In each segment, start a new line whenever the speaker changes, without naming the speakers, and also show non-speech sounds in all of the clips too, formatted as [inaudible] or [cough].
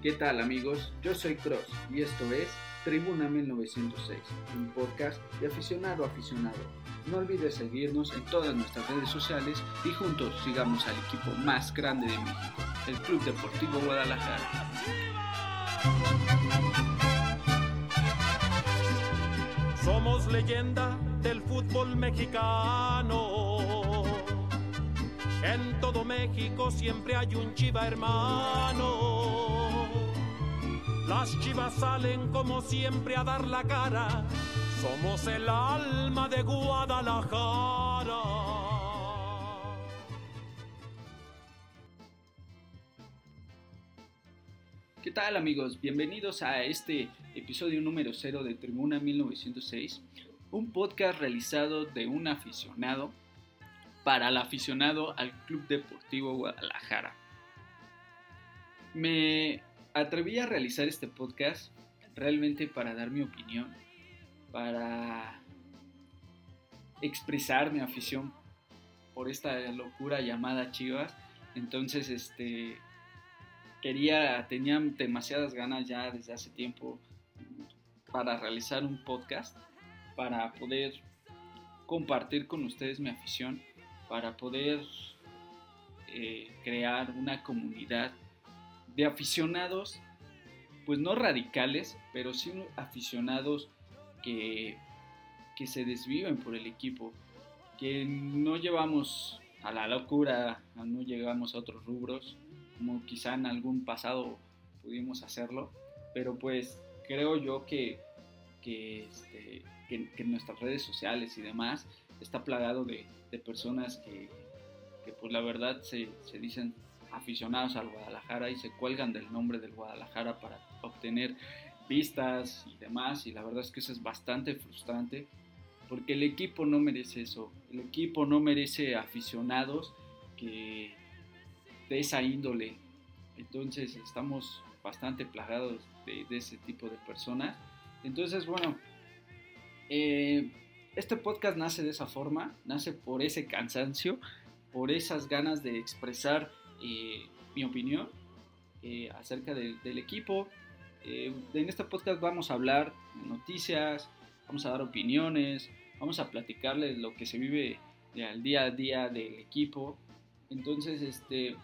¿Qué tal amigos? Yo soy Cross y esto es Tribuna 1906, un podcast de aficionado a aficionado. No olvides seguirnos en todas nuestras redes sociales y juntos sigamos al equipo más grande de México, el Club Deportivo Guadalajara.
Somos leyenda del fútbol mexicano. En todo México siempre hay un chiva hermano. Las chivas salen como siempre a dar la cara. Somos el alma de Guadalajara.
¿Qué tal amigos? Bienvenidos a este episodio número 0 de Tribuna 1906, un podcast realizado de un aficionado para el aficionado al Club Deportivo Guadalajara. Me atreví a realizar este podcast realmente para dar mi opinión, para expresar mi afición por esta locura llamada Chivas. Entonces, este quería, tenía demasiadas ganas ya desde hace tiempo para realizar un podcast, para poder compartir con ustedes mi afición, para poder eh, crear una comunidad de aficionados, pues no radicales, pero sí aficionados que, que se desviven por el equipo, que no llevamos a la locura, no llegamos a otros rubros, como quizá en algún pasado pudimos hacerlo, pero pues creo yo que, que, este, en nuestras redes sociales y demás está plagado de, de personas que, que, pues la verdad se, se, dicen aficionados al Guadalajara y se cuelgan del nombre del Guadalajara para obtener vistas y demás y la verdad es que eso es bastante frustrante porque el equipo no merece eso, el equipo no merece aficionados que de esa índole. Entonces estamos bastante plagados de, de ese tipo de personas. Entonces, bueno, eh, este podcast nace de esa forma, nace por ese cansancio, por esas ganas de expresar eh, mi opinión eh, acerca de, del equipo. Eh, en este podcast vamos a hablar de noticias, vamos a dar opiniones, vamos a platicarles lo que se vive al día a día del equipo. Entonces, este,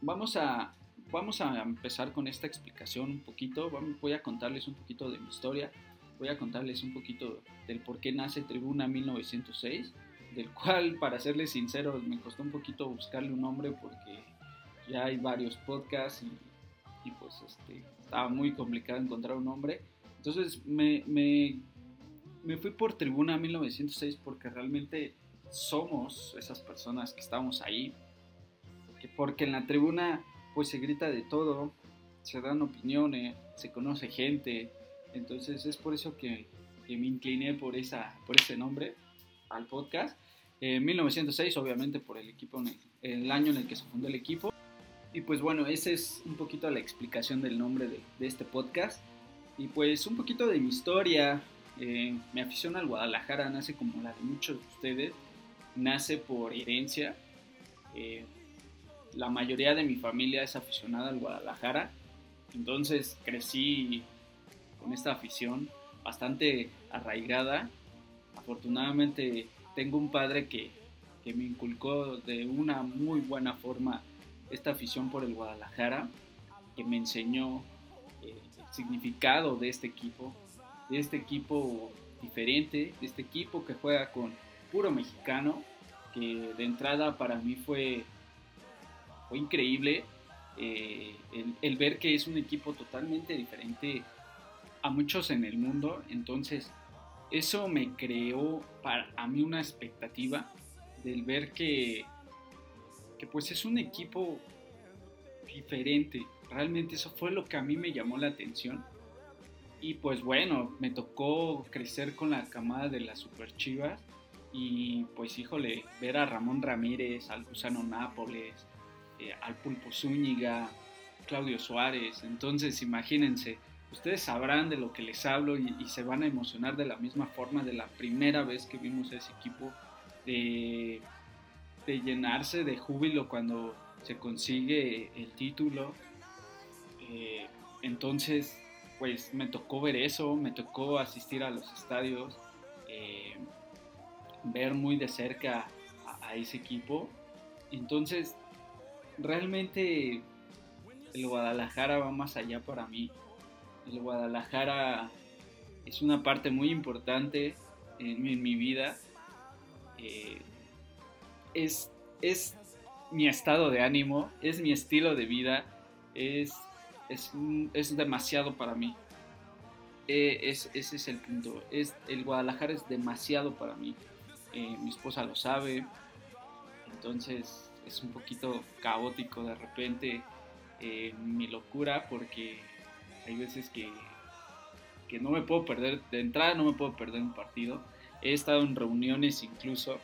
vamos a, vamos a empezar con esta explicación un poquito. Voy a contarles un poquito de mi historia. Voy a contarles un poquito del por qué nace Tribuna 1906, del cual, para serles sinceros, me costó un poquito buscarle un nombre porque ya hay varios podcasts y, y pues este, estaba muy complicado encontrar un nombre. Entonces me, me, me fui por Tribuna 1906 porque realmente somos esas personas que estamos ahí, porque en la tribuna pues se grita de todo, se dan opiniones, se conoce gente, entonces es por eso que, que me incliné por, esa, por ese nombre al podcast. En 1906 obviamente por el equipo, el, año en el que se fundó el equipo. Y pues bueno, esa es un poquito la explicación del nombre de, de este podcast. Y pues un poquito de mi historia. Eh, mi al Guadalajara nace como la de muchos de ustedes. Nace por herencia. Eh, la mayoría de mi familia es aficionada al Guadalajara. Entonces crecí con esta afición bastante arraigada. Afortunadamente tengo un padre que, que me inculcó de una muy buena forma esta afición por el Guadalajara, que me enseñó eh, el significado de este equipo, de este equipo diferente, de este equipo que juega con puro mexicano, que de entrada para mí fue, fue increíble eh, el, el, ver que es un equipo totalmente diferente a muchos en el mundo, entonces eso me creó para a mí una expectativa del ver que que pues es un equipo diferente. Realmente eso fue lo que a mí me llamó la atención. Y pues bueno, me tocó crecer con la camada de las Super Chivas. Y pues híjole, ver a Ramón Ramírez, al Gusano Nápoles, eh, al Pulpo Zúñiga, Claudio Suárez. Entonces imagínense, ustedes sabrán de lo que les hablo y, se van a emocionar de la misma forma de la primera vez que vimos a ese equipo. De, de llenarse de júbilo cuando se consigue el título. Eh, entonces, pues me tocó ver eso, me tocó asistir a los estadios, eh, ver muy de cerca a, ese equipo. Entonces, realmente el Guadalajara va más allá para mí. El Guadalajara es una parte muy importante en, mi vida. Eh, es, es mi estado de ánimo, es mi estilo de vida, es, es, demasiado para mí. Eh, es, ese es el punto. Es, el Guadalajara es demasiado para mí. Eh, mi esposa lo sabe. Entonces es un poquito caótico de repente eh, mi locura porque hay veces que, que no me puedo perder, de entrada no me puedo perder un partido. He estado en reuniones incluso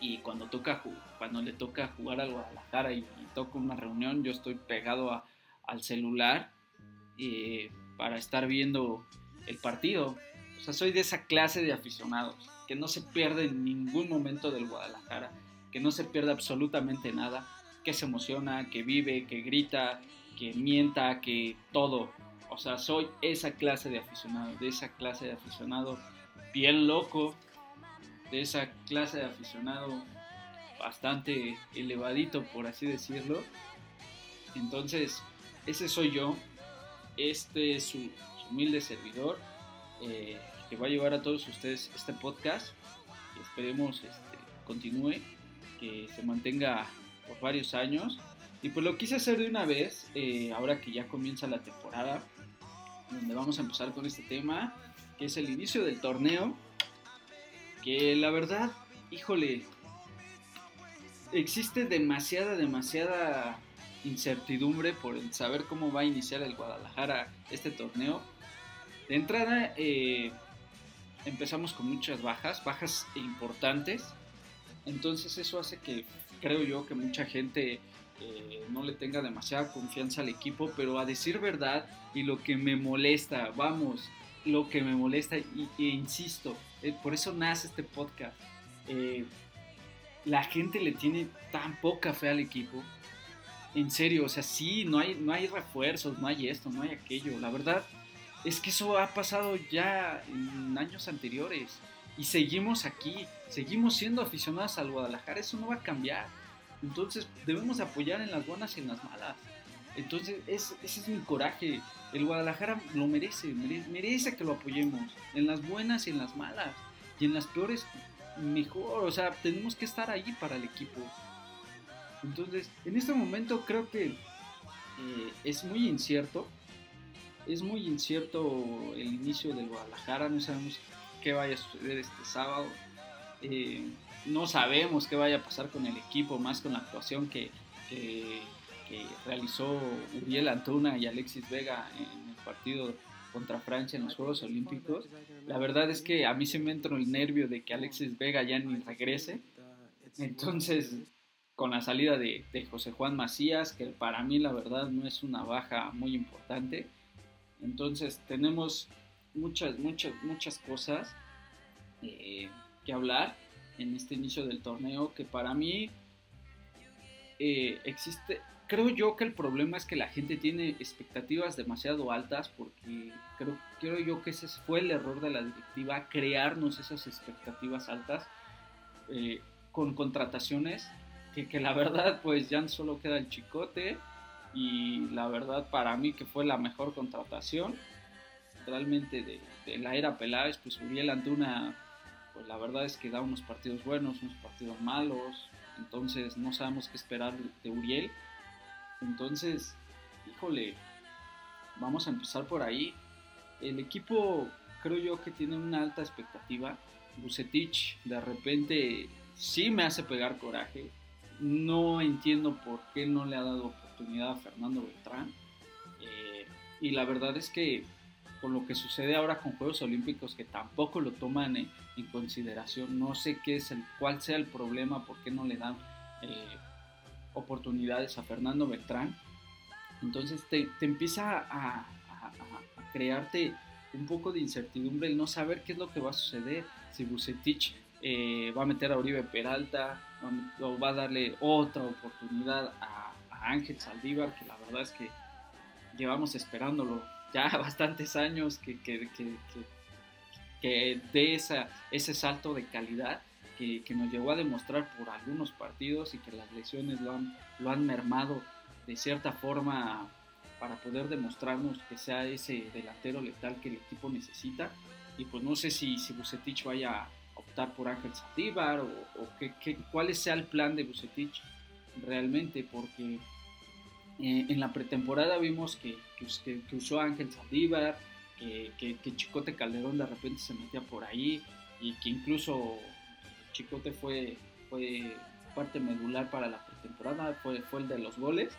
y cuando toca cuando le toca jugar al Guadalajara y, y toco una reunión yo estoy pegado al celular eh, para estar viendo el partido o sea soy de esa clase de aficionados que no se pierde en ningún momento del Guadalajara que no se pierde absolutamente nada que se emociona que vive que grita que mienta que todo o sea soy esa clase de aficionado de esa clase de aficionado bien loco de esa clase de aficionado bastante elevadito, por así decirlo. Entonces, ese soy yo. Este es su, humilde servidor eh, que va a llevar a todos ustedes este podcast. Esperemos este, continúe, que se mantenga por varios años. Y pues lo quise hacer de una vez, eh, ahora que ya comienza la temporada, donde vamos a empezar con este tema, que es el inicio del torneo que la verdad, híjole, existe demasiada, demasiada incertidumbre por el saber cómo va a iniciar el Guadalajara este torneo. De entrada, eh, empezamos con muchas bajas, bajas importantes. Entonces eso hace que creo yo que mucha gente eh, no le tenga demasiada confianza al equipo, pero a decir verdad y lo que me molesta, vamos, lo que me molesta y, insisto, eh, por eso nace este podcast. Eh, la gente le tiene tan poca fe al equipo. En serio, o sea, sí, no hay, no hay refuerzos, no hay esto, no hay aquello. La verdad es que eso ha pasado ya en años anteriores. Y seguimos aquí, seguimos siendo aficionados al Guadalajara, eso no va a cambiar. Entonces debemos apoyar en las buenas y en las malas. Entonces ese es mi coraje el Guadalajara lo merece, merece que lo apoyemos, en las buenas y en las malas, y en las peores mejor, o sea, tenemos que estar ahí para el equipo. Entonces, en este momento creo que eh, es muy incierto, es muy incierto el inicio del Guadalajara, no sabemos qué vaya a suceder este sábado, eh, no sabemos qué vaya a pasar con el equipo, más con la actuación que realizó Uriel Antuna y Alexis Vega en el partido contra Francia en los Juegos Olímpicos. La verdad es que a mí se me entró el nervio de que Alexis Vega ya ni regrese. Entonces, con la salida de, José Juan Macías, que para mí la verdad no es una baja muy importante. Entonces, tenemos muchas, muchas, muchas cosas eh, que hablar en este inicio del torneo que para mí eh, existe, creo yo que el problema es que la gente tiene expectativas demasiado altas porque creo, creo yo que ese fue el error de la directiva, crearnos esas expectativas altas eh, con contrataciones que, que, la verdad pues ya solo queda el chicote y la verdad para mí que fue la mejor contratación realmente de, de la era Peláez pues Uriel Antuna pues la verdad es que da unos partidos buenos, unos partidos malos entonces no sabemos qué esperar de Uriel entonces, híjole, vamos a empezar por ahí. El equipo creo yo que tiene una alta expectativa. Bucetich de repente sí me hace pegar coraje. No entiendo por qué no le ha dado oportunidad a Fernando Beltrán. Eh, y la verdad es que con lo que sucede ahora con Juegos Olímpicos, que tampoco lo toman en, consideración, no sé qué es el, cuál sea el problema, por qué no le dan eh, oportunidades a Fernando Beltrán. Entonces te, empieza a, crearte un poco de incertidumbre el no saber qué es lo que va a suceder. Si Bucetich eh, va a meter a Uribe Peralta o va a darle otra oportunidad a, Ángel Saldívar, que la verdad es que llevamos esperándolo ya [laughs] bastantes años que, que, que, que dé esa, ese salto de calidad que, nos llegó a demostrar por algunos partidos y que las lesiones lo han, lo han mermado de cierta forma para poder demostrarnos que sea ese delantero letal que el equipo necesita. Y pues no sé si, si Bucetich vaya a optar por Ángel Saldívar o, o que, cuál sea el plan de Bucetich realmente, porque eh, en la pretemporada vimos que, que, usó Ángel Saldívar, que, que, Chicote Calderón de repente se metía por ahí y que incluso Chicote fue, fue parte medular para la pretemporada, fue, fue el de los goles.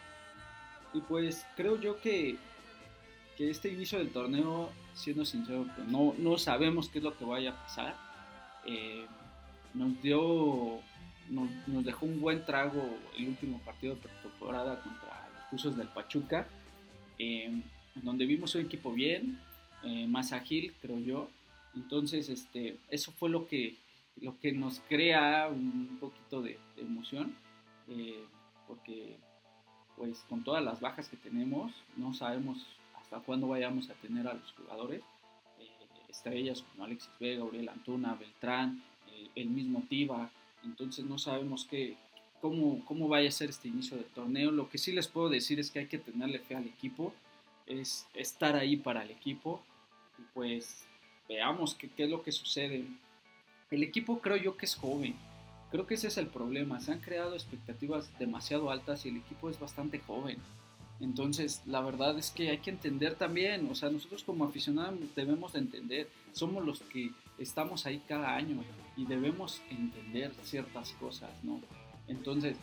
Y pues creo yo que, que este inicio del torneo, siendo sincero, pues no, no sabemos qué es lo que vaya a pasar. Eh, nos dio, nos, dejó un buen trago el último partido de pretemporada contra Tuzos del Pachuca, eh, donde vimos un equipo bien, eh, más ágil, creo yo. Entonces, este, eso fue lo que, lo que nos crea un poquito de, emoción, eh, porque pues con todas las bajas que tenemos, no sabemos hasta cuándo vayamos a tener a los jugadores, eh, estrellas como Alexis Vega, Aurel Antuna, Beltrán, el mismo Tiva, entonces no sabemos qué, cómo, cómo vaya a ser este inicio del torneo. Lo que sí les puedo decir es que hay que tenerle fe al equipo, es estar ahí para el equipo y pues veamos qué, qué es lo que sucede el equipo creo yo que es joven. Creo que ese es el problema. Se han creado expectativas demasiado altas y el equipo es bastante joven. Entonces, la verdad es que hay que entender también, o sea, nosotros como aficionados debemos de entender, somos los que estamos ahí cada año y debemos entender ciertas cosas, ¿no? Entonces,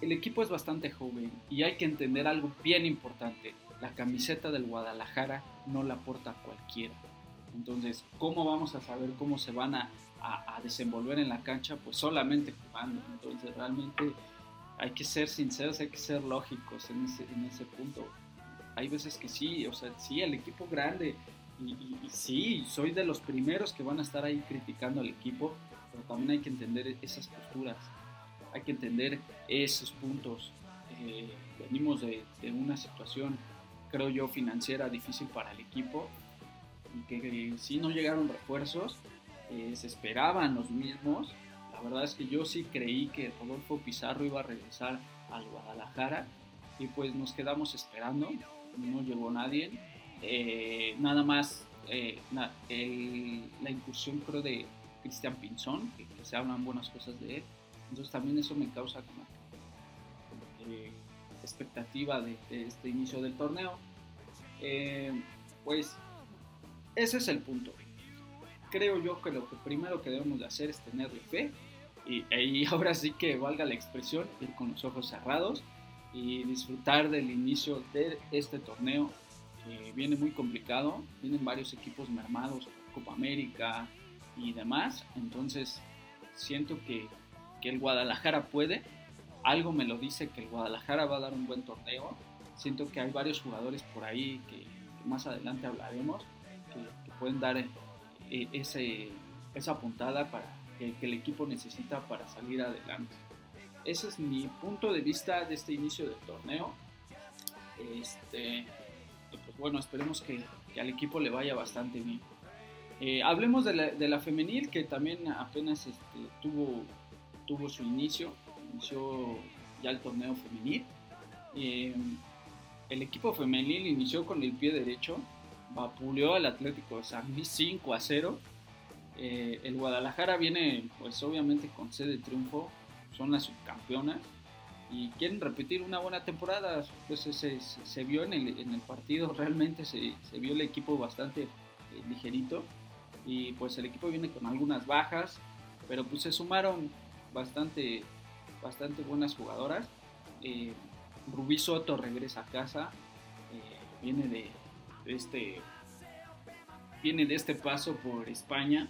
el equipo es bastante joven y hay que entender algo bien importante. La camiseta del Guadalajara no la porta cualquiera. Entonces, ¿cómo vamos a saber cómo se van a, desenvolver en la cancha? Pues solamente jugando. Entonces, realmente hay que ser sinceros, hay que ser lógicos en ese, punto. Hay veces que sí, o sea, sí, el equipo grande, y, sí, soy de los primeros que van a estar ahí criticando al equipo, pero también hay que entender esas posturas, hay que entender esos puntos. Eh, venimos de, una situación, creo yo, financiera difícil para el equipo que si no llegaron refuerzos, eh, se esperaban los mismos. La verdad es que yo sí creí que Rodolfo Pizarro iba a regresar al Guadalajara y pues nos quedamos esperando, no llegó nadie. Eh, nada más la incursión creo de Cristian Pinzón, que, se hablan buenas cosas de él. Entonces también eso me causa como, expectativa de, de, este inicio del torneo. pues ese es el punto. Creo yo que lo que primero que debemos de hacer es tenerle fe y, y [laughs] ahora sí que valga la expresión, ir con los ojos cerrados y disfrutar del inicio de este torneo que viene muy complicado, vienen varios equipos mermados, Copa América y demás, entonces siento que, que el Guadalajara puede, algo me lo dice que el Guadalajara va a dar un buen torneo, siento que hay varios jugadores por ahí que más adelante hablaremos, que, pueden dar eh, esa puntada para que, el equipo necesita para salir adelante. Ese es mi punto de vista de este inicio del torneo. Este, pues bueno, esperemos que, al equipo le vaya bastante bien. Eh, hablemos de la, de la, femenil que también apenas este, tuvo, tuvo su inicio, inició ya el torneo femenil. Eh, el equipo femenil inició con el pie derecho, vapuleó al Atlético de San Luis 5 a 0. Eh, el Guadalajara viene, pues obviamente con sede de triunfo, son las subcampeonas y quieren repetir una buena temporada. Pues se, se, vio en el, en el, partido, realmente se, se, vio el equipo bastante eh, ligerito y pues el equipo viene con algunas bajas, pero pues se sumaron bastante, bastante buenas jugadoras. Eh, Rubí Soto regresa a casa, viene de, este viene de este paso por España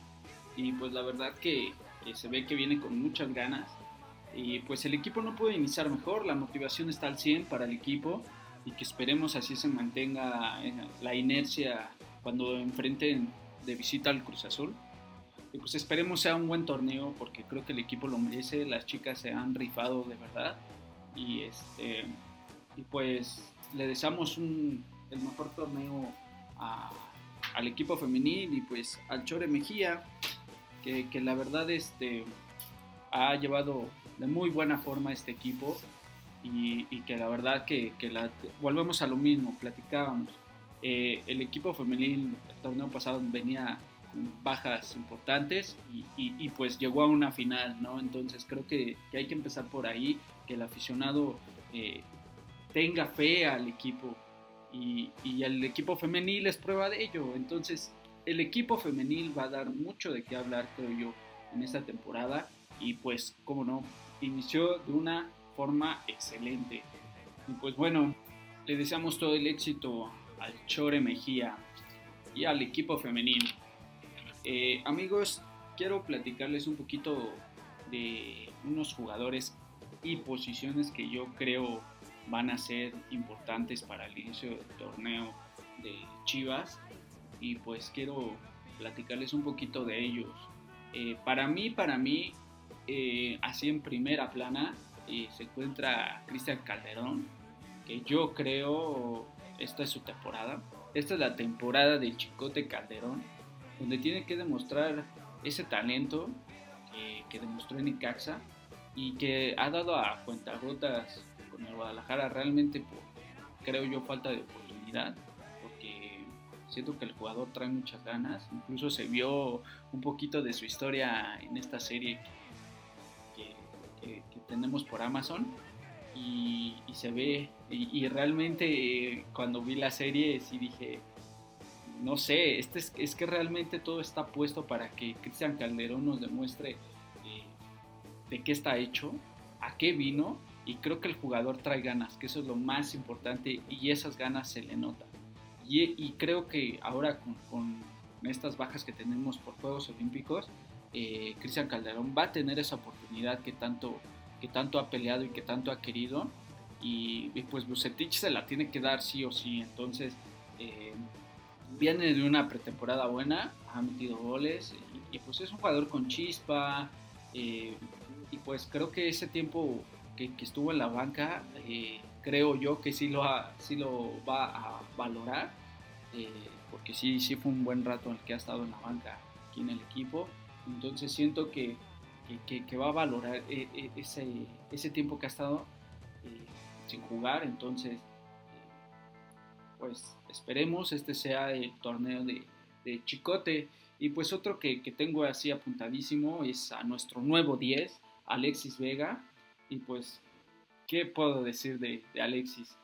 y pues la verdad que, se ve que viene con muchas ganas y pues el equipo no puede iniciar mejor, la motivación está al 100 para el equipo y que esperemos así se mantenga la inercia cuando enfrenten de visita al Cruz Azul. Y pues esperemos sea un buen torneo porque creo que el equipo lo merece, las chicas se han rifado de verdad y este y pues le deseamos un, el mejor torneo al equipo femenil y pues al Chore Mejía, que, que, la verdad este, ha llevado de muy buena forma este equipo y, que la verdad que, volvemos a lo mismo, platicábamos. Eh, el equipo femenil el torneo pasado venía bajas importantes y, pues llegó a una final, ¿no? Entonces creo que, que hay que empezar por ahí, que el aficionado eh, tenga fe al equipo y, y el equipo femenil es prueba de ello. Entonces el equipo femenil va a dar mucho de qué hablar, creo yo, en esta temporada y pues, como no, inició de una forma excelente. Y pues bueno, le deseamos todo el éxito al Chore Mejía y al equipo femenil. Eh, amigos, quiero platicarles un poquito de unos jugadores y posiciones que yo creo van a ser importantes para el inicio del torneo de Chivas y pues quiero platicarles un poquito de ellos. Eh, para mí, para mí, eh, así en primera plana, se encuentra Cristian Calderón, que yo creo esta es su temporada. Esta es la temporada del Chicote Calderón, donde tiene que demostrar ese talento que demostró en Icaxa y que ha dado a cuentagotas con el Guadalajara realmente por, creo yo, falta de oportunidad, porque siento que el jugador trae muchas ganas, incluso se vio un poquito de su historia en esta serie que, tenemos por Amazon y, se ve, y, realmente cuando vi la serie sí dije, no sé, este es, es, que realmente todo está puesto para que Cristian Calderón nos demuestre eh, de qué está hecho, a qué vino, y creo que el jugador trae ganas, que eso es lo más importante, y esas ganas se le notan. Y, y creo que ahora con, con, estas bajas que tenemos por Juegos Olímpicos, eh, Cristian Calderón va a tener esa oportunidad que tanto, que tanto ha peleado y que tanto ha querido. Y, pues Bucetich se la tiene que dar sí o sí. Entonces, eh, viene de una pretemporada buena, ha metido goles y, pues es un jugador con chispa. Eh, y pues creo que ese tiempo que, estuvo en la banca, creo yo que sí lo, sí lo va a valorar. porque sí, sí fue un buen rato en el que ha estado en la banca aquí en el equipo. Entonces siento que, que, va a valorar eh, eh, ese, ese, tiempo que ha estado eh, sin jugar. Entonces, pues esperemos este sea el torneo de, Chicote. Y pues otro que, que, tengo así apuntadísimo es a nuestro nuevo 10, Alexis Vega. Y pues, ¿qué puedo decir de, Alexis?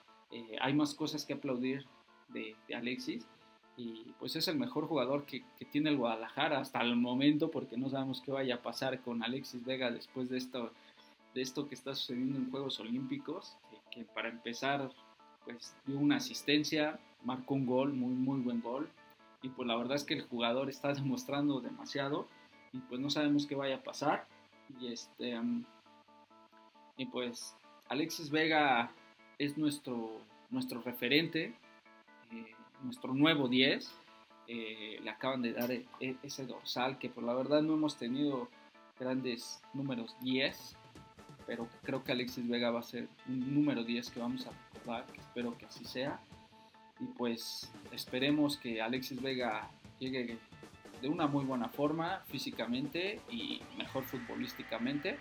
hay más cosas que aplaudir de, Alexis y pues es el mejor jugador que, tiene el Guadalajara hasta el momento porque no sabemos qué vaya a pasar con Alexis Vega después de esto, de esto que está sucediendo en Juegos Olímpicos, que, para empezar pues dio una asistencia, marcó un gol, muy muy buen gol y pues la verdad es que el jugador está [laughs] demostrando demasiado y pues no sabemos qué vaya a pasar y este y pues Alexis Vega es nuestro nuestro referente eh, nuestro nuevo 10. Eh, le acaban de dar e, e, ese dorsal que por la verdad no hemos tenido grandes números 10, pero creo que Alexis Vega va a ser un número 10 que vamos a recordar, espero que así sea. Y pues esperemos que Alexis Vega llegue de una muy buena forma físicamente y mejor futbolísticamente.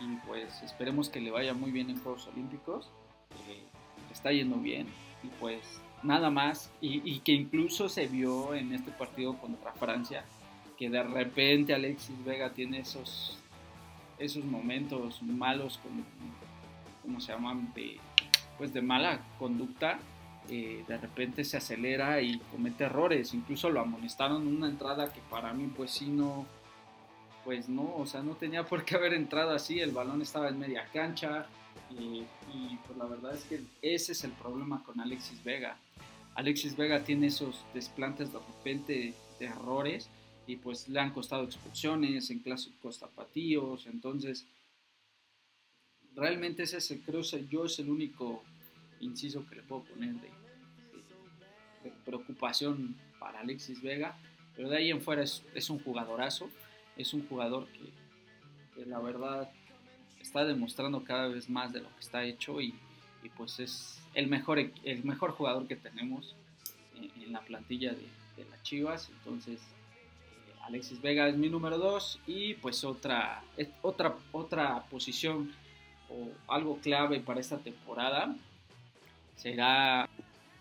Y pues esperemos que le vaya muy bien en Juegos Olímpicos. Está yendo bien y pues nada más, y, que incluso se vio en este partido contra Francia, que de repente Alexis Vega tiene esos, esos momentos malos, como, ¿cómo se llaman? De, pues de mala conducta, eh, de repente se acelera y comete errores, incluso lo amonestaron en una entrada que para mí pues sí no, pues no, o sea, no tenía por qué haber entrado así, el balón estaba en media cancha, y, y pues la verdad es que ese es el problema con Alexis Vega. Alexis Vega tiene esos desplantes de repente de errores y pues le han costado expulsiones en clásicos tapatíos, entonces realmente ese es creo yo es el único inciso que le puedo poner de, preocupación para Alexis Vega, pero de ahí en fuera es, un jugadorazo, es un jugador que, la verdad está demostrando cada vez más de lo que está hecho y, pues es el mejor, el mejor jugador que tenemos en, la plantilla de, de, las Chivas. Entonces, eh, Alexis Vega es mi número 2 y pues otra, otra, otra posición o algo clave para esta temporada será,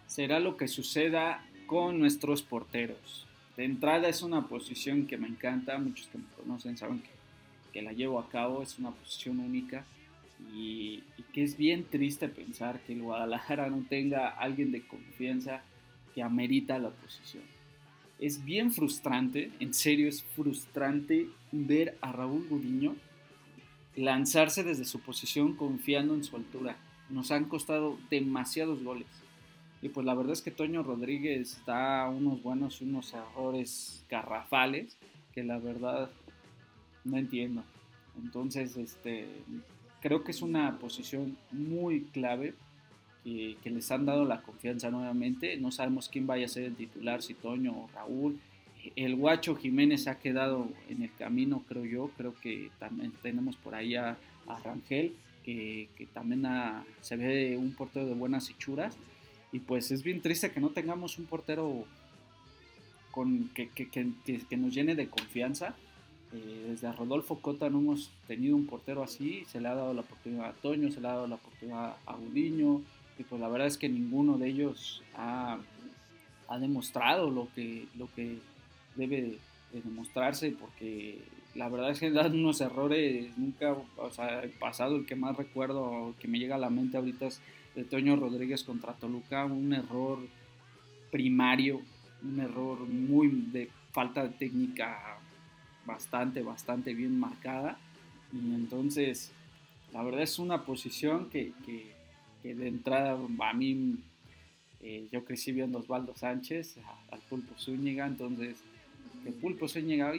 será lo que suceda con nuestros porteros. De entrada es una posición que me encanta, muchos que me conocen saben que, que la llevo a cabo, es una posición única y, que es bien triste pensar que el Guadalajara no tenga alguien de confianza que amerita la posición. Es bien frustrante, en serio es frustrante ver a Raúl Gudiño lanzarse desde su posición confiando en su altura. Nos han costado demasiados goles. Y pues la verdad es que Toño Rodríguez da unos buenos y unos errores garrafales que la verdad no entiendo. Entonces, este, creo que es una posición muy clave que, que, les han dado la confianza nuevamente. No sabemos quién vaya a ser el titular, si Toño o Raúl. El Guacho Jiménez ha quedado en el camino, creo yo. Creo que también tenemos por ahí a, Rangel, que, que también se ve un portero de buenas hechuras. Y pues es bien triste que no tengamos un portero con, que, que nos llene de confianza eh, desde Rodolfo Cota no hemos tenido un portero así, se le ha dado la oportunidad a Toño, se le ha dado la oportunidad a Udiño, y pues la verdad es que ninguno de ellos ha, ha demostrado lo que, lo que debe de demostrarse, porque la verdad es que dan unos errores, nunca, o sea, el pasado, el que más recuerdo, que me llega a la mente ahorita es de Toño Rodríguez contra Toluca, un error primario, un error muy de falta de técnica bastante, bastante bien marcada. Y entonces, la verdad es una posición que, que, de entrada a mí, eh, yo crecí viendo Osvaldo Sánchez, al Pulpo Zúñiga, entonces, el Pulpo Zúñiga,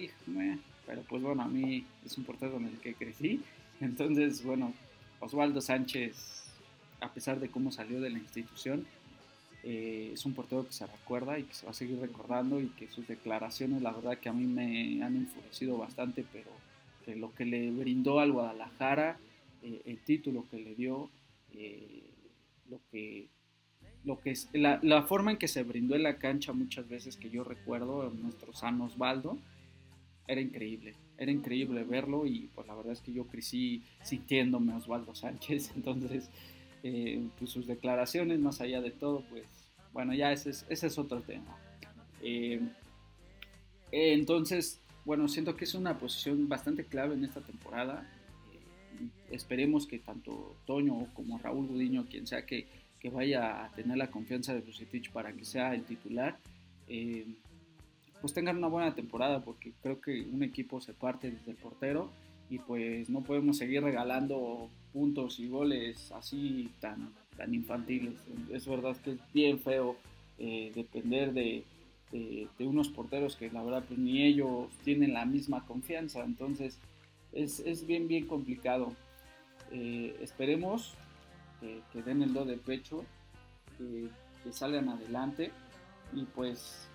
pero pues bueno, a mí es un portero con el que crecí. Entonces, bueno, Osvaldo Sánchez, a pesar de cómo salió de la institución, eh, es un portero que se recuerda y que se va a seguir recordando y que sus declaraciones, la verdad que a mí me han enfurecido bastante, pero lo que le brindó al Guadalajara, eh, el título que le dio, eh, lo que, lo que es, la, la, forma en que se brindó en la cancha muchas veces que yo recuerdo, nuestro San Osvaldo, era increíble, era increíble verlo y pues la verdad es que yo crecí sintiéndome Osvaldo Sánchez, [laughs] entonces eh, pues sus declaraciones, más allá de todo, pues bueno, ya ese es, ese es otro tema. Eh, entonces, bueno, siento que es una posición bastante clave en esta temporada. Eh, esperemos que tanto Toño como Raúl Gudiño, quien sea que, que vaya a tener la confianza de Bucetich para que sea el titular, pues tengan una buena temporada, porque creo que un equipo se parte desde el portero y pues no podemos seguir regalando puntos y goles así tan, tan infantiles. Es verdad que es bien feo eh, depender de, de, unos porteros que la verdad pues ni ellos tienen la misma confianza, entonces es, es bien bien complicado. Eh, esperemos que, den el do de pecho, que, que salgan adelante y pues,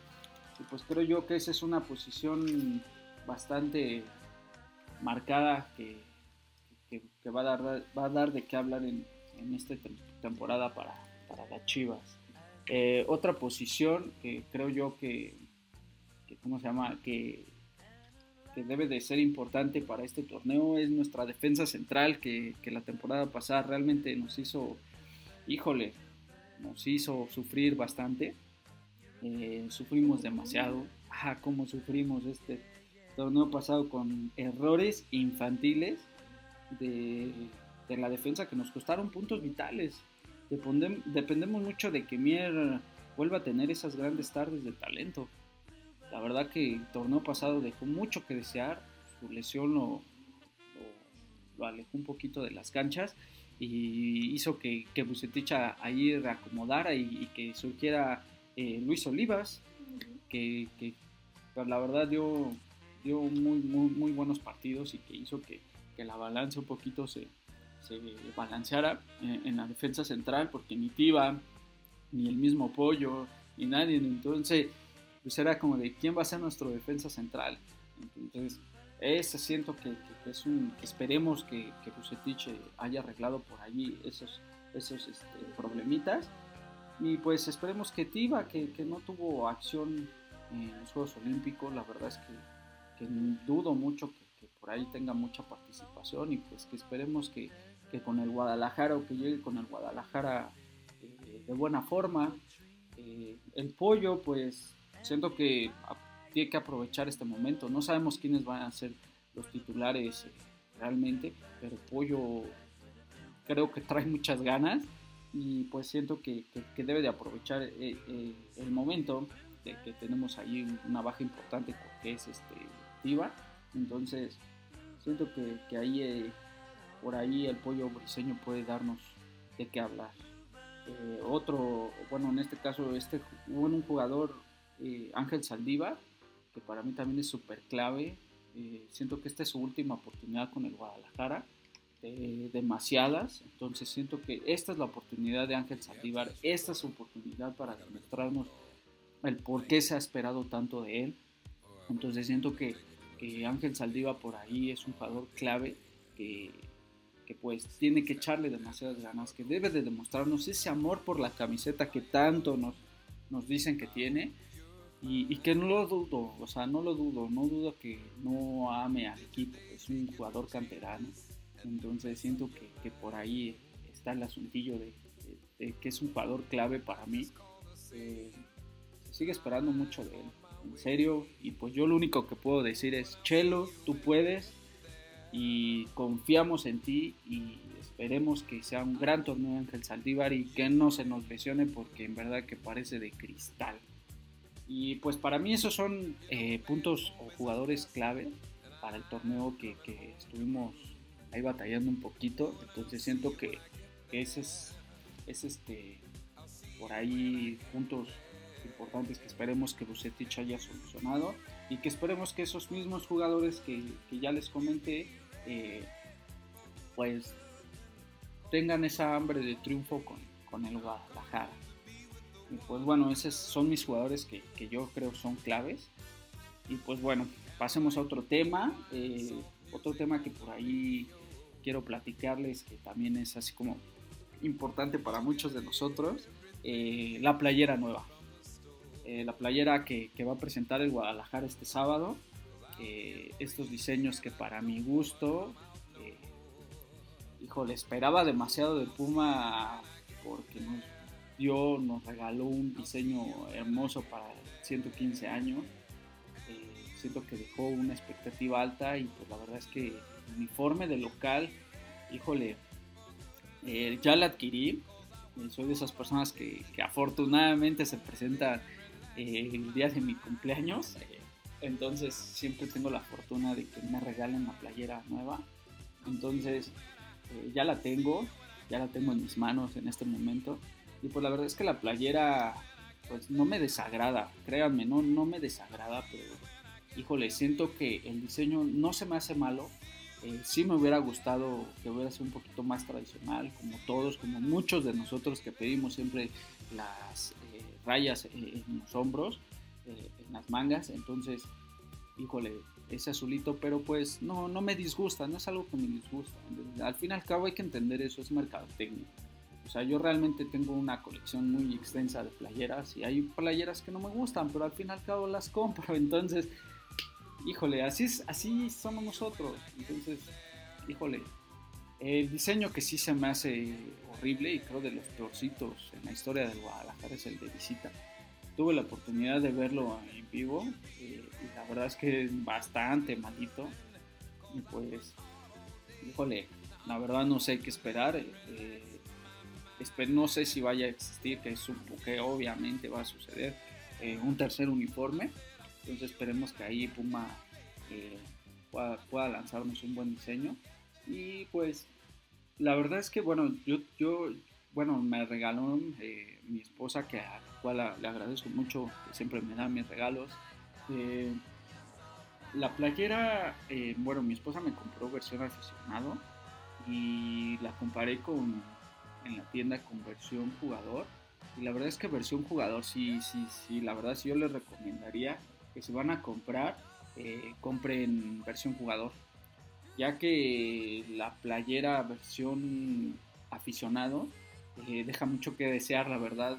pues creo yo que esa es una posición bastante marcada que, que, va, a dar, va a dar de qué hablar en, en esta temporada para, para las Chivas. Eh, otra posición que creo yo que, ¿cómo se llama? Que, que, debe de ser importante para este torneo es nuestra defensa central, que, la temporada pasada realmente nos hizo, híjole, nos hizo sufrir bastante. Eh, sufrimos demasiado. Ah, cómo sufrimos este torneo pasado con errores infantiles de, la defensa que nos costaron puntos vitales. dependemos mucho de que Mier vuelva a tener esas grandes tardes de talento. La verdad que el torneo pasado dejó mucho que desear, su lesión lo, lo, alejó un poquito de las canchas y hizo que, que Bucetich ahí reacomodara y, que surgiera eh, Luis Olivas, que, que pues, la verdad dio, dio muy, muy, muy buenos partidos y que hizo que, que la balanza un poquito se, se balanceara en, la defensa central, porque ni Tiva, ni el mismo Pollo, ni nadie, entonces pues era como de quién va a ser nuestro defensa central. Entonces, ese siento que, es un, que esperemos que, que Bucetich haya arreglado por allí esos, esos este, problemitas. Y pues esperemos que Tiva, que, que, no tuvo acción en los Juegos Olímpicos, la verdad es que, que dudo mucho que, por ahí tenga mucha participación y pues que esperemos que, con el Guadalajara o que llegue con el Guadalajara eh, de buena forma. Eh, el pollo, pues siento que tiene que aprovechar este momento. No sabemos quiénes van a ser los titulares eh, realmente, pero pollo creo que trae muchas ganas y pues siento que, debe de aprovechar eh, eh, el momento de que tenemos ahí una baja importante que es este Tiva entonces siento que, ahí eh, por ahí el pollo briseño puede darnos de qué hablar otro bueno en este caso este un jugador Ángel Saldívar que para mí también es súper clave siento que esta es su última oportunidad con el Guadalajara eh, demasiadas, entonces siento que esta es la oportunidad de Ángel Saldívar, esta es su oportunidad para demostrarnos el por qué se ha esperado tanto de él, entonces siento que, Ángel Saldívar por ahí es un jugador clave que, pues tiene que echarle demasiadas ganas, que debe de demostrarnos ese amor por la camiseta que tanto nos, nos dicen que tiene, y, que no lo dudo, o sea, no lo dudo, no dudo que no ame al equipo, es un jugador canterano, entonces siento que, por ahí está el asuntillo de, que es un jugador clave para mí. Eh, sigue esperando mucho de él, en serio. Y pues yo lo único que puedo decir es, Chelo, tú puedes y confiamos en ti y esperemos que sea un gran torneo Ángel Saldívar y que no se nos lesione porque en verdad que parece de cristal. Y pues para mí esos son eh, puntos o jugadores clave para el torneo que, que estuvimos ahí batallando un poquito. Entonces siento que, ese es, es, este por ahí puntos importantes que esperemos que Bucetich haya solucionado y que esperemos que esos mismos jugadores que, ya les comenté eh, pues tengan esa hambre de triunfo con, con el Guadalajara. Y pues bueno, esos son mis jugadores que, que, yo creo son claves. Y pues bueno, pasemos a otro tema. Eh, otro tema que por ahí quiero platicarles, que también es así como importante para muchos de nosotros, eh, la playera nueva. Eh, la playera que, va a presentar el Guadalajara este sábado. Estos diseños que para mi gusto, híjole, esperaba demasiado de Puma porque nos dio, nos regaló un diseño hermoso para 115 años siento que dejó una expectativa alta y pues la verdad es que el uniforme de local, híjole, eh, ya la adquirí. Eh, soy de esas personas que, afortunadamente se presentan eh, el día de mi cumpleaños. entonces siempre tengo la fortuna de que me regalen una playera nueva. Entonces ya la tengo, ya la tengo en mis manos en este momento. Y pues la verdad es que la playera pues no me desagrada, créanme, no, no me desagrada, pero híjole, siento que el diseño no se me hace malo. Eh, sí me hubiera gustado que hubiera sido un poquito más tradicional, como todos, como muchos de nosotros que pedimos siempre las eh, rayas eh, en los hombros, en las mangas. Entonces, híjole, ese azulito, pero pues no, no me disgusta, no es algo que me disgusta. Al fin y al cabo hay que entender eso, es mercadotecnia. O sea, yo realmente tengo una colección muy extensa de playeras y hay playeras que no me gustan, pero al fin y al cabo las compro. [laughs] Entonces, híjole, así, es, así somos nosotros. Entonces, híjole, el diseño que sí se me hace horrible y creo de los peorcitos en la historia del Guadalajara es el de visita. Tuve la oportunidad de verlo en vivo eh, y la verdad es que es bastante malito. Y pues, híjole, la verdad no sé qué esperar. Eh, no sé si vaya a existir, que, es un, que obviamente va a suceder, eh, un tercer uniforme entonces esperemos que ahí Puma eh, pueda, lanzarnos un buen diseño. Y pues la verdad es que bueno, yo, yo bueno, me regaló eh, mi esposa, que a la cual le agradezco mucho, que siempre me da mis regalos. Eh, la playera, bueno, mi esposa me compró versión aficionado y la comparé con en la tienda con versión jugador. Y la verdad es que versión jugador sí, sí, sí, la verdad sí yo les recomendaría que si van a comprar, eh, compren versión jugador. Ya que la playera versión aficionado, eh, deja mucho que desear, la verdad.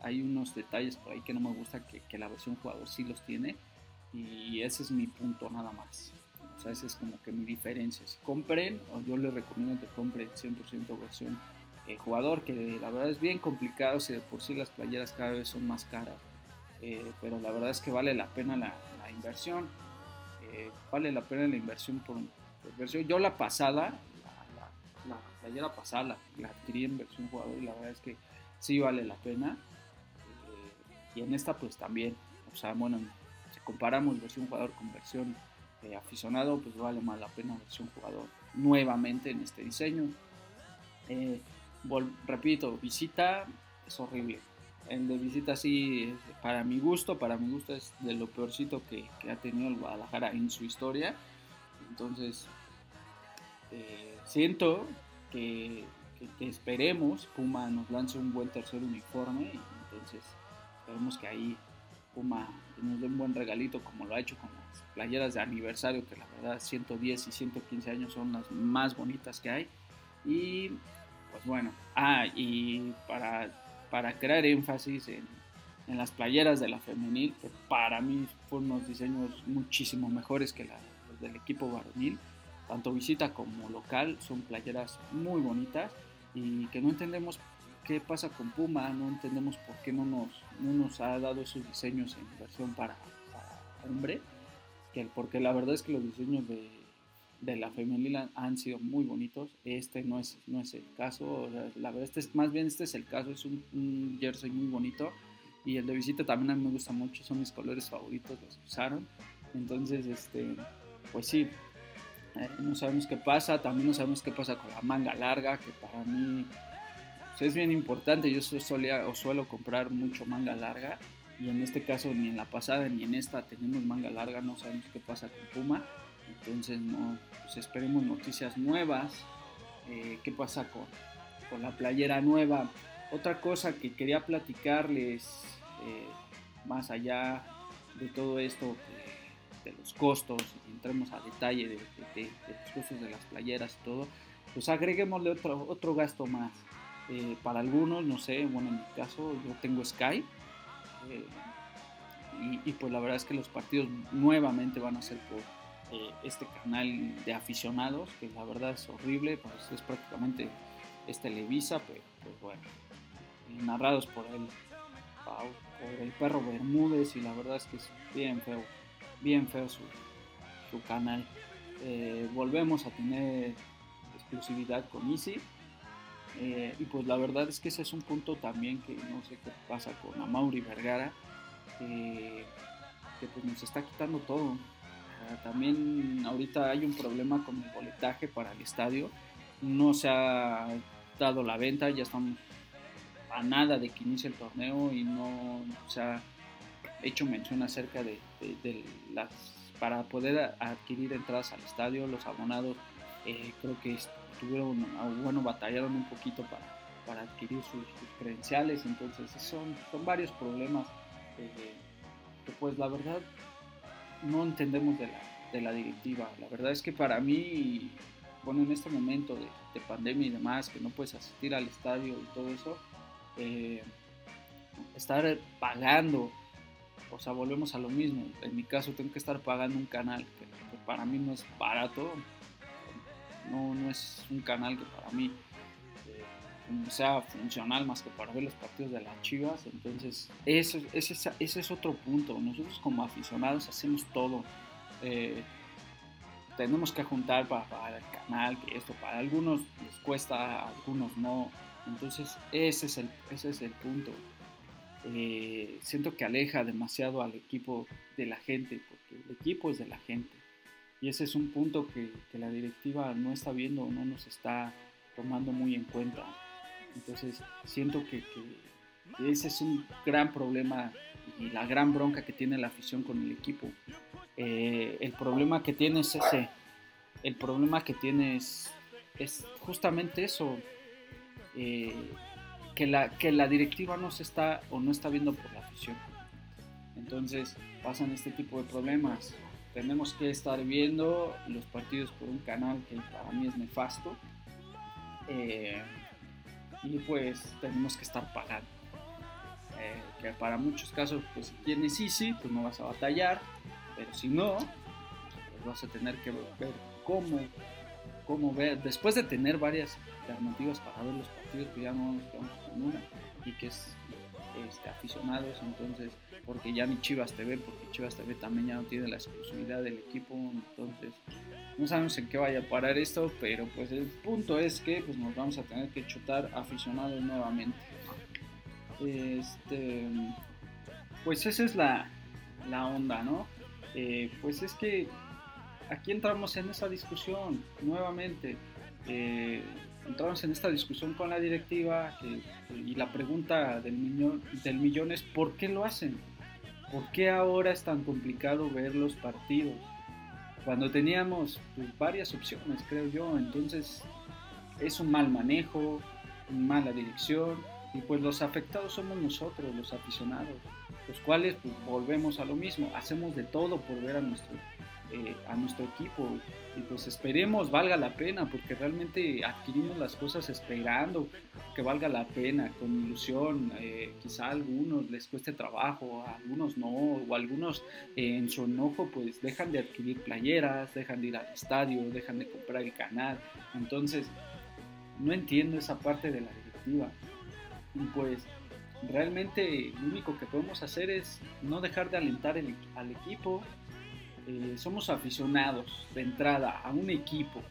Hay unos detalles por ahí que no me gusta que, la versión jugador sí los tiene y ese es mi punto nada más. O sea, esa es como que mi diferencia. Si compren, o yo les recomiendo que compren 100% versión eh, jugador, que la verdad es bien complicado, si de por sí las playeras cada vez son más caras. Eh, pero la verdad es que vale la pena la, inversión. Eh, vale la pena la inversión por, versión. Yo la pasada, la, playera pasada, la, adquirí en versión jugador y la verdad es que sí vale la pena. y en esta pues también. O sea, bueno, si comparamos versión jugador con versión aficionado, pues vale más la pena versión jugador nuevamente en este diseño. Repito, visita es horrible. El de visita sí, para mi gusto, para mi gusto es de lo peorcito que, ha tenido el Guadalajara en su historia. Entonces, eh, siento que, esperemos Puma nos lance un buen tercer uniforme. Entonces, esperemos que ahí Puma nos dé un buen regalito como lo ha hecho con las playeras de aniversario, que la verdad 110 y 115 años son las más bonitas que hay. Y pues bueno, ah, y para, para crear énfasis en, en, las playeras de la femenil, que para mí fueron unos diseños muchísimo mejores que los del equipo varonil, tanto visita como local, son playeras muy bonitas y que no entendemos qué pasa con Puma, no entendemos por qué no nos, no nos ha dado esos diseños en versión para, para hombre, que, porque la verdad es que los diseños de de la femenil han sido muy bonitos. Este no es, no es el caso. La verdad, este es, más bien este es el caso. Es un, jersey muy bonito. Y el de visita también a mí me gusta mucho. Son mis colores favoritos. Los usaron. Entonces, este, pues sí. Eh, no sabemos qué pasa. También no sabemos qué pasa con la manga larga. Que para mí pues, es bien importante. Yo solía, o suelo comprar mucho manga larga. Y en este caso, ni en la pasada ni en esta tenemos manga larga. No sabemos qué pasa con Puma. Entonces, no, pues esperemos noticias nuevas. Eh, ¿Qué pasa con, con, la playera nueva? Otra cosa que quería platicarles, eh, más allá de todo esto, de, los costos, entremos a detalle de, los costos de las playeras y todo, pues agreguémosle otro, otro gasto más. Eh, para algunos, no sé, bueno, en mi caso yo tengo Sky. y, y, pues la verdad es que los partidos nuevamente van a ser por, eh, este canal de aficionados, que la verdad es horrible, pues es prácticamente es Televisa, pero pues bueno, narrados por el, por el perro Bermúdez y la verdad es que es bien feo, bien feo su, su canal. Eh, volvemos a tener exclusividad con Easy. Eh, y pues la verdad es que ese es un punto también que no sé qué pasa con Amaury Vergara, que pues nos está quitando todo también ahorita hay un problema con el boletaje para el estadio. No se ha dado la venta, ya estamos a nada de que inicie el torneo y no se ha hecho mención acerca de, las para poder adquirir entradas al estadio. Los abonados eh, creo que estuvieron, ah, bueno, batallaron un poquito para, para adquirir sus, credenciales. Entonces son, son varios problemas eh, pues la verdad no entendemos de la, de la directiva. La verdad es que para mí, bueno, en este momento de, pandemia y demás, que no puedes asistir al estadio y todo eso, eh, estar pagando, o sea, volvemos a lo mismo. En mi caso tengo que estar pagando un canal que, para mí no es barato, no, no es un canal que para mí sea funcional más que para ver los partidos de las Chivas. Entonces, ese, ese, ese es otro punto. Nosotros como aficionados hacemos todo eh, tenemos que juntar para pagar el canal, que esto para algunos les cuesta, algunos no. Entonces ese es el, ese es el punto. Eh, siento que aleja demasiado al equipo de la gente, porque el equipo es de la gente. Y ese es un punto que, la directiva no está viendo, no nos está tomando muy en cuenta. Entonces siento que, ese es un gran problema y la gran bronca que tiene la afición con el equipo. Eh, el problema que tiene es ese. El problema que tiene es, justamente eso. Eh, que, la, que la directiva no se está o no está viendo por la afición. Entonces pasan este tipo de problemas. Tenemos que estar viendo los partidos por un canal que para mí es nefasto. Eh, y pues tenemos que estar pagando. Eh, que para muchos casos, pues si tienes Easy, pues no vas a batallar, pero si no, pues vas a tener que ver cómo, cómo ver, después de tener varias alternativas para ver los partidos, que ya no nos quedamos con una, y que es este, aficionados, entonces, porque ya ni Chivas TV, porque Chivas TV también ya no tiene la exclusividad del equipo, entonces no sabemos en qué vaya a parar esto, pero pues el punto es que pues nos vamos a tener que chutar aficionados nuevamente. Este, pues esa es la, la onda, ¿no? Eh, pues es que aquí entramos en esa discusión nuevamente. Eh, entramos en esta discusión con la directiva y la pregunta del millón, del millón es ¿por qué lo hacen? ¿Por qué ahora es tan complicado ver los partidos? Cuando teníamos pues, varias opciones, creo yo, entonces es un mal manejo, mala dirección y pues los afectados somos nosotros, los aficionados, los cuales pues, volvemos a lo mismo, hacemos de todo por ver a nuestro eh, a nuestro equipo. Y pues esperemos valga la pena porque realmente adquirimos las cosas esperando que valga la pena con ilusión eh, quizá a algunos les cueste trabajo a algunos no o algunos eh, en su enojo pues dejan de adquirir playeras dejan de ir al estadio dejan de comprar el canal. Entonces no entiendo esa parte de la directiva. Y pues realmente lo único que podemos hacer es no dejar de alentar al equipo eh, somos aficionados de entrada a un equipo,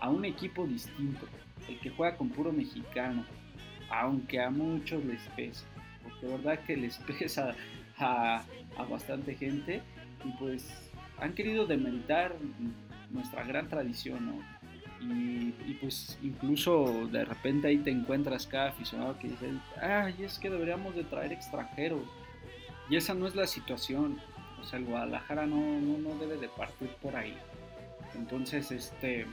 a un equipo distinto, el que juega con puro mexicano, aunque a muchos les pesa, porque de verdad que les [laughs] pesa a, bastante gente y pues han querido demeritar nuestra gran tradición, ¿no? Y, y, pues incluso de repente ahí te encuentras cada aficionado que dice, ay, es que deberíamos de traer extranjeros. Y esa no es la situación. O sea, el Guadalajara no, no, debe de partir por ahí. Entonces, este,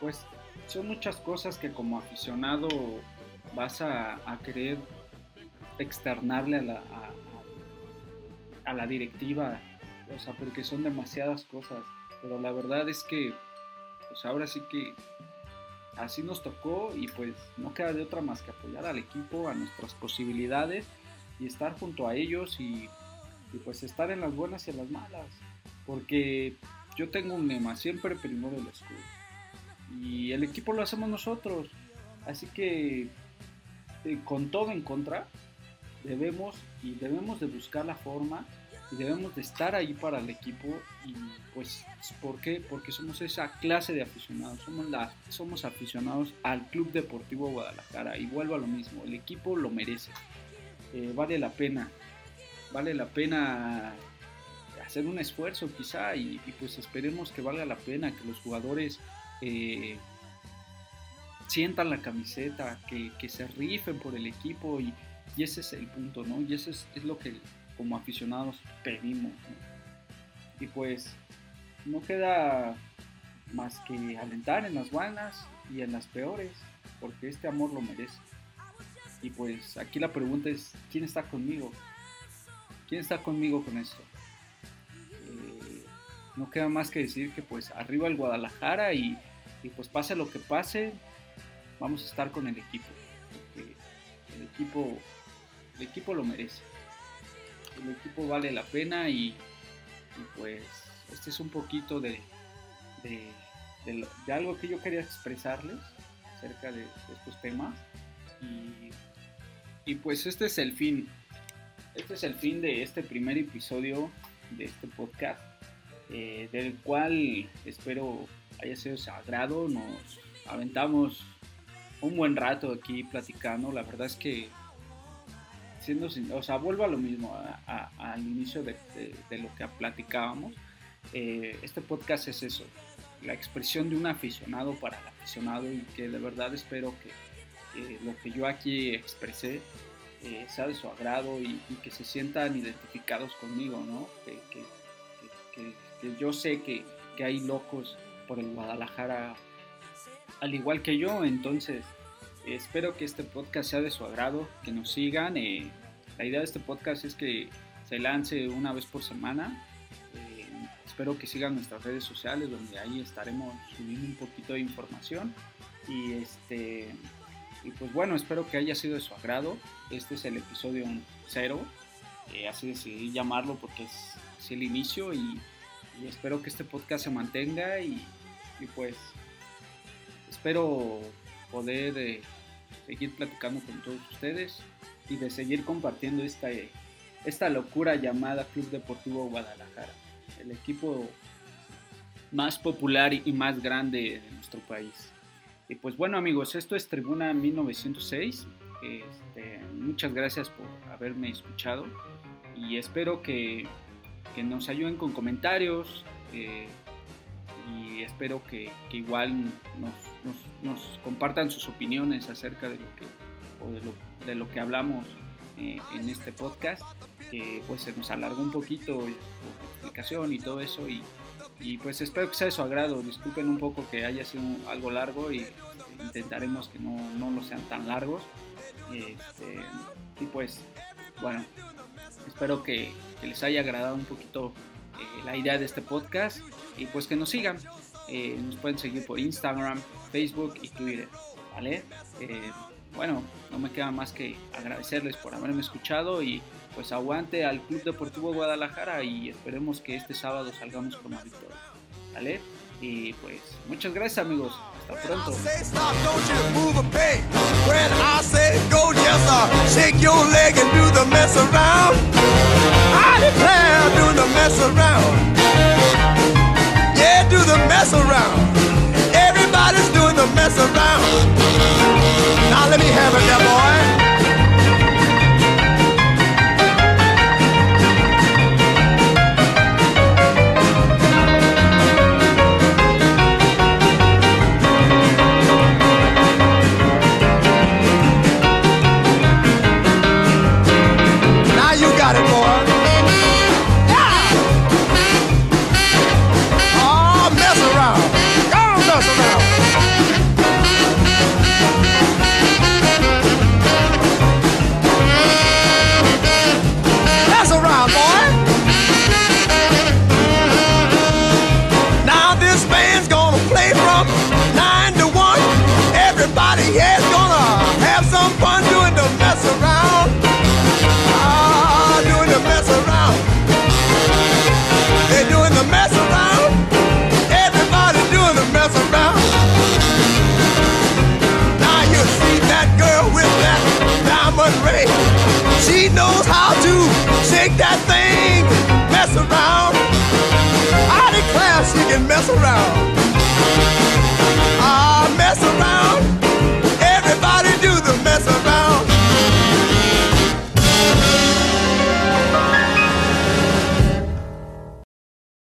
pues son muchas cosas que como aficionado vas a, querer externarle a la, a, la directiva, o sea, porque son demasiadas cosas. Pero la verdad es que, pues ahora sí que así nos tocó y pues no queda de otra más que apoyar al equipo, a nuestras posibilidades y estar junto a ellos y y pues estar en las buenas y en las malas. Porque yo tengo un lema, siempre primero el escudo. Y el equipo lo hacemos nosotros. Así que eh, con todo en contra, debemos y debemos de buscar la forma y debemos de estar ahí para el equipo y pues ¿por qué? Porque somos esa clase de aficionados, somos, la, somos aficionados al Club Deportivo Guadalajara y vuelvo a lo mismo, el equipo lo merece, eh, vale la pena vale la pena hacer un esfuerzo quizá y, pues esperemos que valga la pena, que los jugadores eh, sientan la camiseta, que, se rifen por el equipo y, ese es el punto, ¿no? Y eso es, lo que como aficionados pedimos. Y pues no queda más que alentar en las buenas y en las peores, porque este amor lo merece. Y pues aquí la pregunta es, ¿quién está conmigo? ¿Quién está conmigo con esto? Eh, no queda más que decir que pues arriba el Guadalajara y, pues pase lo que pase, vamos a estar con el equipo. el equipo, el equipo lo merece. El equipo vale la pena y, pues este es un poquito de, de, algo que yo quería expresarles acerca de, estos temas. y pues este es el fin este es el fin de este primer episodio de este podcast, eh, del cual espero haya sido sagrado. Nos aventamos un buen rato aquí platicando. La verdad es que, siendo o sea, vuelvo a lo mismo, al inicio de, lo que platicábamos. Eh, este podcast es eso, la expresión de un aficionado para el aficionado y que de verdad espero que lo que yo aquí expresé sea de su agrado y, que se sientan identificados conmigo, ¿no? Que, yo sé que, hay locos por el Guadalajara al igual que yo, entonces espero que este podcast sea de su agrado, que nos sigan. Eh, la idea de este podcast es que se lance una vez por semana. Eh, espero que sigan nuestras redes sociales donde ahí estaremos subiendo un poquito de información y este Y pues bueno, espero que haya sido de su agrado. Este es el episodio cero, eh, así decidí llamarlo porque es, el inicio y, espero que este podcast se mantenga y, pues espero poder eh, seguir platicando con todos ustedes y de seguir compartiendo esta, esta locura llamada Club Deportivo Guadalajara, el equipo más popular y más grande de nuestro país. Y pues bueno amigos, esto es Tribuna 1906. Este, muchas gracias por haberme escuchado y espero que, que nos ayuden con comentarios eh, y espero que, que igual nos, compartan sus opiniones acerca de lo que, de, lo, de lo que hablamos eh, en este podcast, que pues se nos alargó un poquito la explicación y todo eso y y pues espero que sea de su agrado. Disculpen un poco que haya sido algo largo y intentaremos que no, no lo sean tan largos. Este, y pues, bueno, espero que, les haya agradado un poquito eh, la idea de este podcast y pues que nos sigan. Eh, nos pueden seguir por Instagram, Facebook y Twitter, ¿vale? Eh, bueno, no me queda más que agradecerles por haberme escuchado y pues aguante al Club Deportivo Guadalajara y esperemos que este sábado salgamos con la victoria. ¿Vale? Y pues muchas gracias amigos. Hasta pronto. Everybody's doing the mess around. Now let me have it, boy.